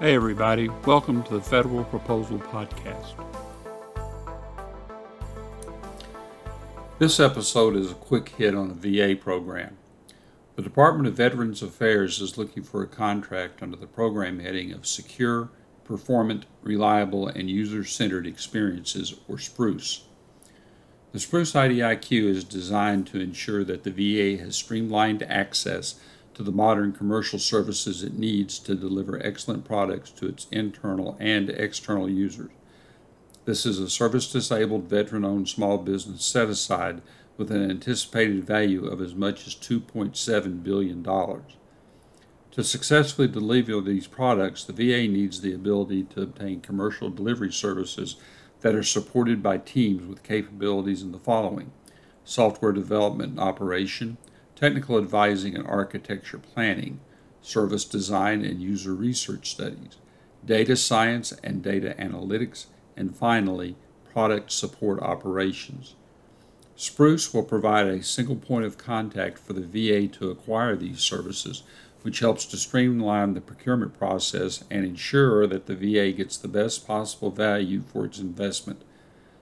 Hey, everybody, welcome to the Federal Proposal Podcast. This episode is a quick hit on the VA program. The Department of Veterans Affairs is looking for a contract under the program heading of Secure, Performant, Reliable, and User Centered Experiences, or SPRUCE. The Spruce IDIQ is designed to ensure that the VA has streamlined access to the modern commercial services it needs to deliver excellent products to its internal and external users. This is a service disabled veteran owned small business set aside with an anticipated value of as much as $2.7 billion. To successfully deliver these products, the VA needs the ability to obtain commercial delivery services that are supported by teams with capabilities in the following software development and operation, technical advising and architecture planning, service design and user research studies, data science and data analytics, and finally, product support operations. Spruce will provide a single point of contact for the VA to acquire these services, which helps to streamline the procurement process and ensure that the VA gets the best possible value for its investment.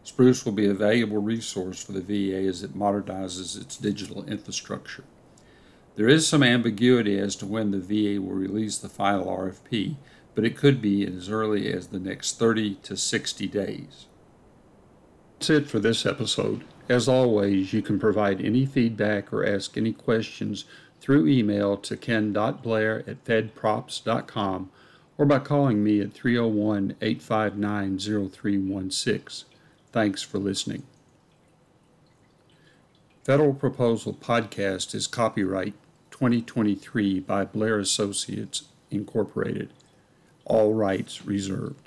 Spruce will be a valuable resource for the VA as it modernizes its digital infrastructure. There is some ambiguity as to when the VA will release the final RFP, but it could be as early as the next 30 to 60 days. That's it for this episode. As always, you can provide any feedback or ask any questions through email to ken.blair at fedprops.com or by calling me at 301 859 0316. Thanks for listening. Federal Proposal Podcast is copyright 2023 by Blair Associates Incorporated. All rights reserved.